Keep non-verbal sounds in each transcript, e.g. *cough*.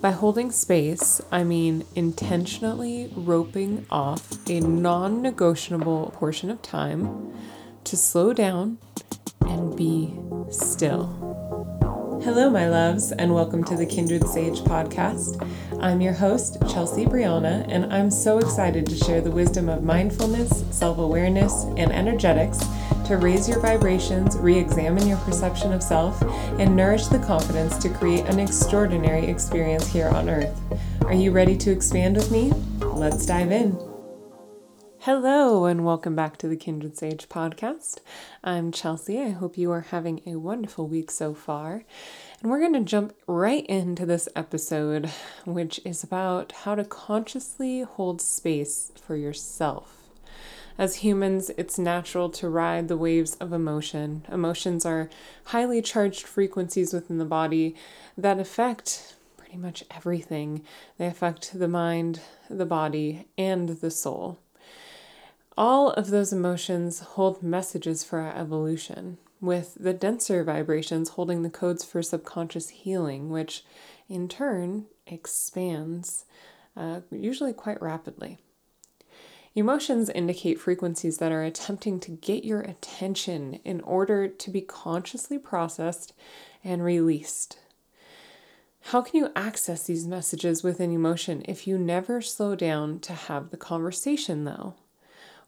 By holding space, I mean intentionally roping off a non negotiable portion of time to slow down and be still. Hello, my loves, and welcome to the Kindred Sage podcast. I'm your host, Chelsea Brianna, and I'm so excited to share the wisdom of mindfulness, self awareness, and energetics to raise your vibrations, re examine your perception of self, and nourish the confidence to create an extraordinary experience here on earth. Are you ready to expand with me? Let's dive in. Hello, and welcome back to the Kindred Sage podcast. I'm Chelsea. I hope you are having a wonderful week so far. And we're going to jump right into this episode, which is about how to consciously hold space for yourself. As humans, it's natural to ride the waves of emotion. Emotions are highly charged frequencies within the body that affect pretty much everything. They affect the mind, the body, and the soul. All of those emotions hold messages for our evolution, with the denser vibrations holding the codes for subconscious healing, which in turn expands, uh, usually quite rapidly. Emotions indicate frequencies that are attempting to get your attention in order to be consciously processed and released. How can you access these messages within emotion if you never slow down to have the conversation, though?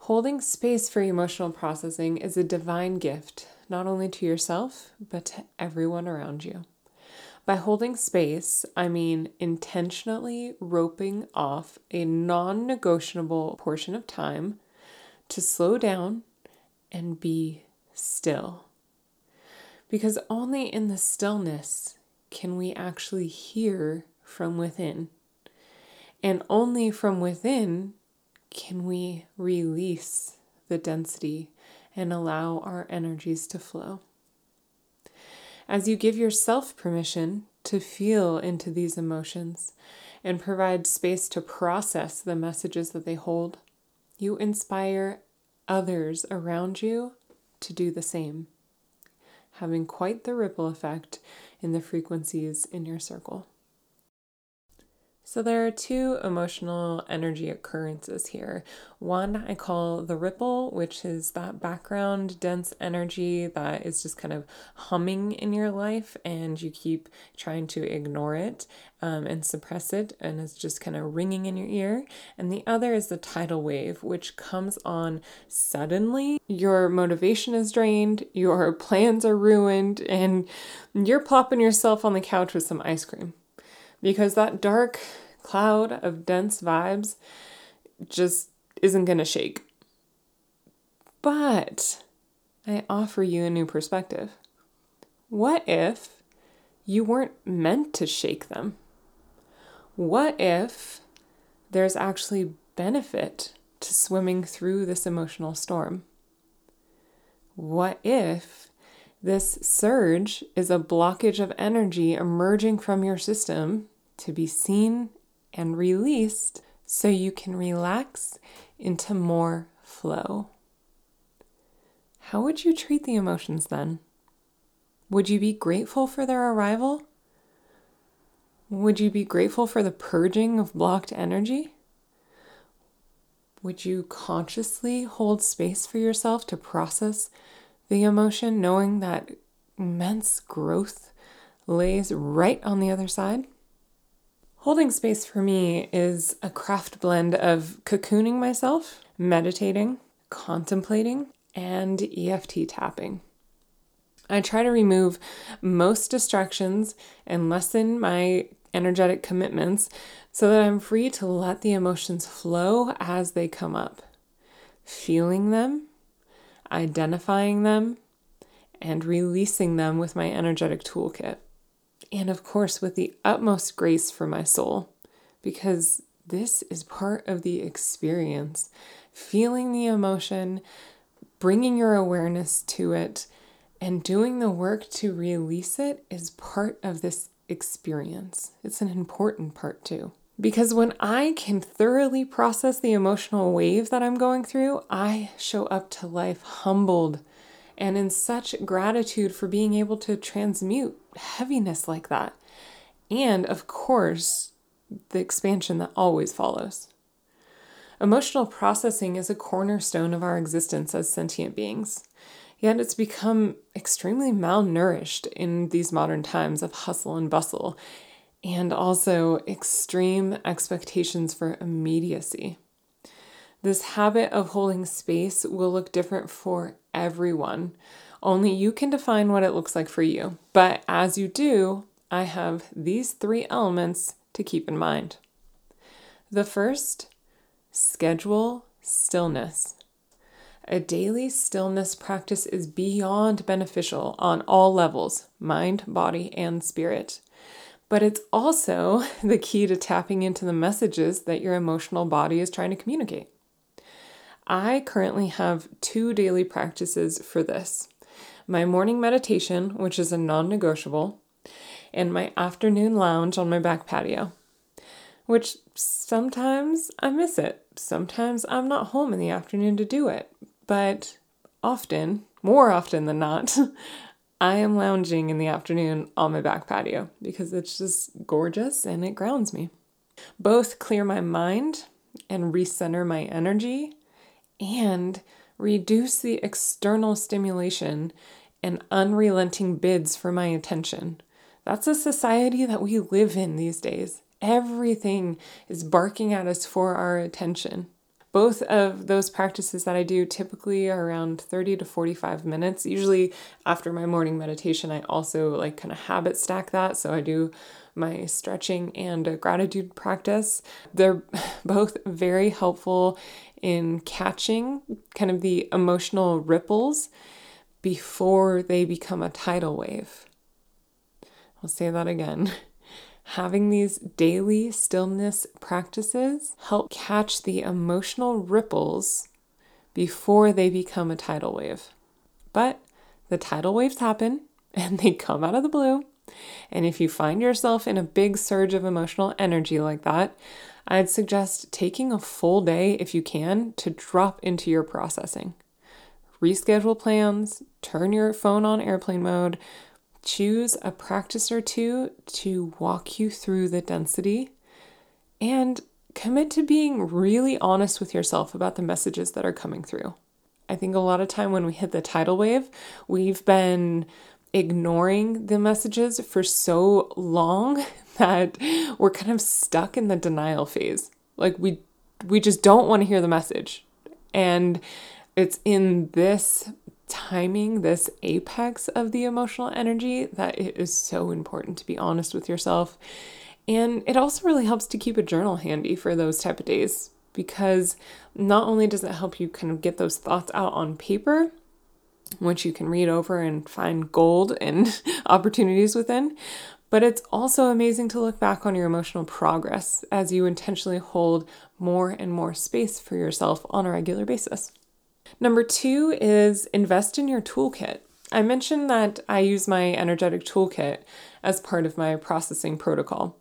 Holding space for emotional processing is a divine gift, not only to yourself, but to everyone around you. By holding space, I mean intentionally roping off a non negotiable portion of time to slow down and be still. Because only in the stillness can we actually hear from within. And only from within can we release the density and allow our energies to flow? As you give yourself permission to feel into these emotions and provide space to process the messages that they hold, you inspire others around you to do the same, having quite the ripple effect in the frequencies in your circle. So, there are two emotional energy occurrences here. One I call the ripple, which is that background dense energy that is just kind of humming in your life, and you keep trying to ignore it um, and suppress it, and it's just kind of ringing in your ear. And the other is the tidal wave, which comes on suddenly. Your motivation is drained, your *laughs* plans are ruined, and you're plopping yourself on the couch with some ice cream because that dark cloud of dense vibes just isn't going to shake. But I offer you a new perspective. What if you weren't meant to shake them? What if there's actually benefit to swimming through this emotional storm? What if this surge is a blockage of energy emerging from your system to be seen and released so you can relax into more flow. How would you treat the emotions then? Would you be grateful for their arrival? Would you be grateful for the purging of blocked energy? Would you consciously hold space for yourself to process the emotion, knowing that immense growth lays right on the other side? Holding space for me is a craft blend of cocooning myself, meditating, contemplating, and EFT tapping. I try to remove most distractions and lessen my energetic commitments so that I'm free to let the emotions flow as they come up, feeling them, identifying them, and releasing them with my energetic toolkit and of course with the utmost grace for my soul, because this is part of the experience. Feeling the emotion, bringing your awareness to it, and doing the work to release it is part of this experience. It's an important part too. Because when I can thoroughly process the emotional wave that I'm going through, I show up to life humbled and in such gratitude for being able to transmute heaviness like that. and of course, the expansion that always follows. Emotional processing is a cornerstone of our existence as sentient beings. Yet it's become extremely malnourished in these modern times of hustle and bustle, and also extreme expectations for immediacy. This habit of holding space will look different for everyone. Only you can define what it looks like for you. But as you do, I have these three elements to keep in mind. The first Schedule stillness. A daily stillness practice is beyond beneficial on all levels mind, body, and spirit. But it's also *laughs* the key to tapping into the messages that your emotional body is trying to communicate. I currently have two daily practices for this my morning meditation, which is a non negotiable, and my afternoon lounge on my back patio which sometimes I miss it. Sometimes I'm not home in the afternoon to do it. But often, more often than not, *laughs* I am lounging in the afternoon on my back patio because it's just gorgeous and it grounds me. Both clear my mind and recenter my energy and reduce the external stimulation and unrelenting bids for my attention. That's a society that we live in these days. Everything is barking at us for our attention. Both of those practices that I do typically are around 30 to 45 minutes. Usually after my morning meditation, I also like kind of habit stack that. So I do my stretching and a gratitude practice. They're *laughs* both very helpful in catching kind of the emotional ripples before they become a tidal wave. I'll say that again. *laughs* Having these daily stillness practices help catch the emotional ripples before they become a tidal wave. But the tidal waves happen *laughs* and they come out of the blue. And if you find yourself in a big surge of emotional energy like that, I'd suggest taking a full day, if you can, to drop into your processing. Reschedule plans, turn your phone on airplane mode, choose a practice or two to walk you through the density and commit to being really honest with yourself about the messages that are coming through. I think a lot of time when we hit the tidal wave, we've been ignoring the messages for so long *laughs* that we're kind of stuck in the denial phase. Like we we just don't want to hear the message. And it's in this timing, this apex of the emotional energy, that it is so important to be honest with yourself. And it also really helps to keep a journal handy for those type of days because not only does it help you kind of get those thoughts out on paper, which you can read over and find gold and *laughs* opportunities within, but it's also amazing to look back on your emotional progress as you intentionally hold more and more space for yourself on a regular basis. Number two is invest in your toolkit. I mentioned that I use my energetic toolkit as part of my processing protocol.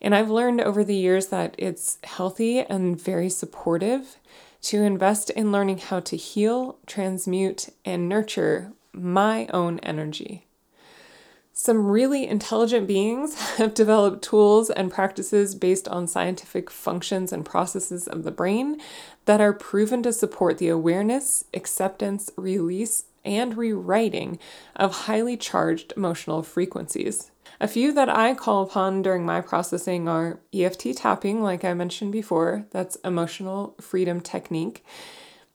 And I've learned over the years that it's healthy and very supportive to invest in learning how to heal, transmute, and nurture my own energy. Some really intelligent beings *laughs* have developed tools and practices based on scientific functions and processes of the brain that are proven to support the awareness, acceptance, release, and rewriting of highly charged emotional frequencies. A few that I call upon during my processing are EFT tapping, like I mentioned before, that's emotional freedom technique,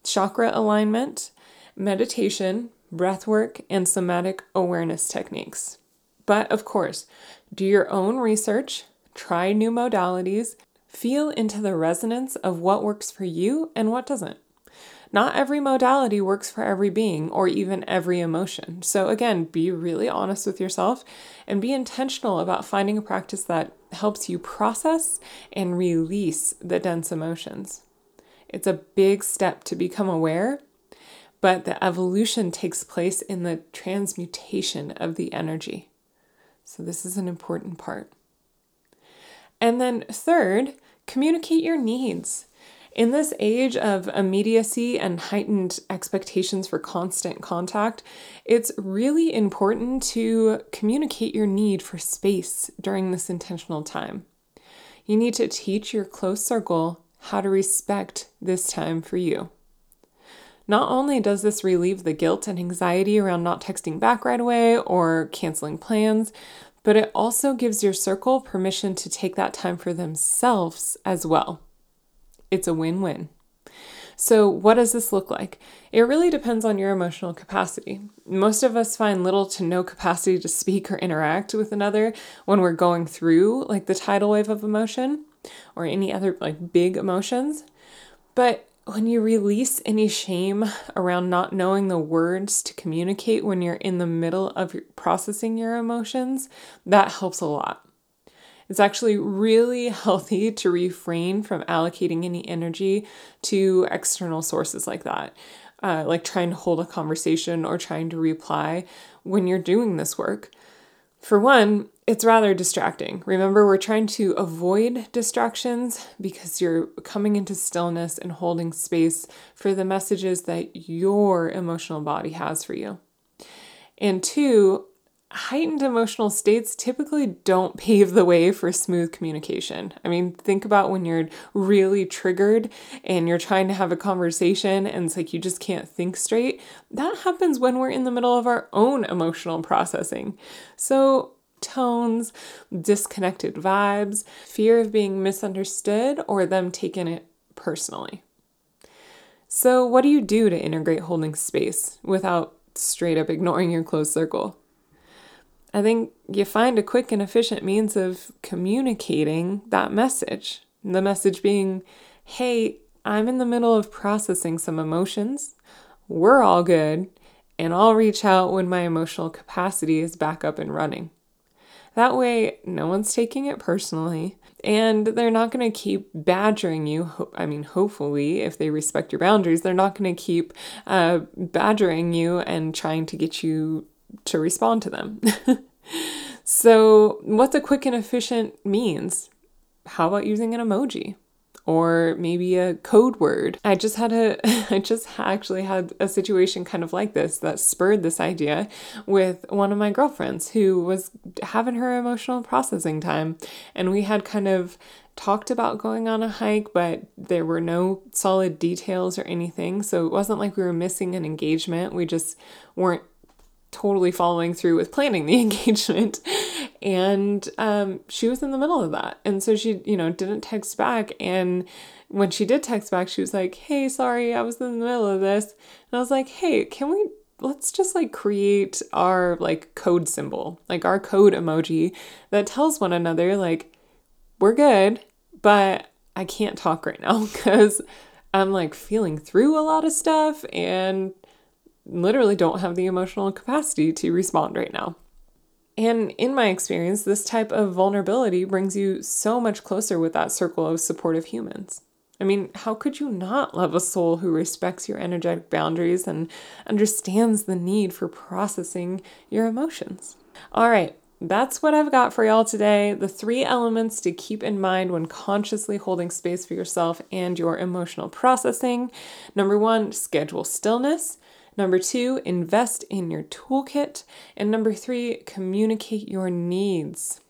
chakra alignment, meditation, breath work, and somatic awareness techniques. But of course, do your own research, try new modalities, feel into the resonance of what works for you and what doesn't. Not every modality works for every being or even every emotion. So, again, be really honest with yourself and be intentional about finding a practice that helps you process and release the dense emotions. It's a big step to become aware, but the evolution takes place in the transmutation of the energy. So, this is an important part. And then, third, communicate your needs. In this age of immediacy and heightened expectations for constant contact, it's really important to communicate your need for space during this intentional time. You need to teach your close circle how to respect this time for you. Not only does this relieve the guilt and anxiety around not texting back right away or canceling plans, but it also gives your circle permission to take that time for themselves as well. It's a win win. So, what does this look like? It really depends on your emotional capacity. Most of us find little to no capacity to speak or interact with another when we're going through like the tidal wave of emotion or any other like big emotions. But when you release any shame around not knowing the words to communicate when you're in the middle of processing your emotions, that helps a lot. It's actually really *laughs* healthy to refrain from allocating any energy to external sources like that, uh, like trying to hold a conversation or trying to reply when you're doing this work. For one, it's rather distracting. Remember, we're trying to avoid distractions because you're coming into stillness and holding space for the messages that your emotional body has for you. And two, heightened emotional states typically don't pave the way for smooth communication. I mean, think about when you're really triggered and you're trying to have a conversation and it's like you just can't think straight. That happens when we're in the middle of our own emotional processing. So, tones, disconnected vibes, fear of being misunderstood, or them taking it personally. So, what do you do to integrate holding space without straight up ignoring your close circle? I think you find a quick and efficient means of communicating that message. The message being, hey, I'm in the middle of processing some emotions. We're all good, and I'll reach out when my emotional capacity is back up and running. That way, no one's taking it personally, and they're not going to keep badgering you. I mean, hopefully, if they respect your boundaries, they're not going to keep uh, badgering you and trying to get you to respond to them. *laughs* so, what's a quick and efficient means? How about using an emoji? Or maybe a code word. I just had a, *laughs* I just actually had a situation kind of like this that spurred this idea with one of my girlfriends who was having her emotional processing time. And we had kind of talked about going on a hike, but there were no solid details or anything. So it wasn't like we were missing an engagement. We just weren't totally following through with planning the *laughs* engagement. And um, she was in the middle of that. And so she, you know, didn't text back. And when she did text back, she was like, hey, sorry, I was in the middle of this. And I was like, hey, can we let's just like create our like code symbol, like our code emoji that tells one another like we're good, but I can't talk right now *laughs* because I'm like feeling through a lot of stuff and literally don't have the emotional capacity to respond right now. And in my experience, this type of vulnerability brings you so much closer with that circle of supportive humans. I mean, how could you not love a soul who respects your energetic boundaries and understands the need for processing your emotions? All right, that's what I've got for y'all today. The three elements to keep in mind when consciously holding space for yourself and your emotional processing. Number one, schedule stillness. Number two, invest in your toolkit. And number three, communicate your needs.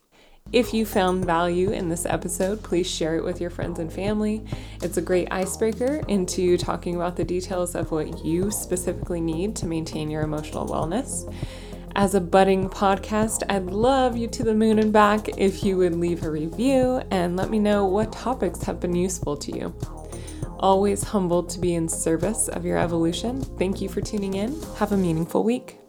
If you found value in this episode, please share it with your friends and family. It's a great icebreaker into talking about the details of what you specifically need to maintain your emotional wellness. As a budding podcast, I'd love you to the moon and back if you would leave a review and let me know what topics have been useful to you always humbled to be in service of your evolution. Thank you for tuning in. Have a meaningful week.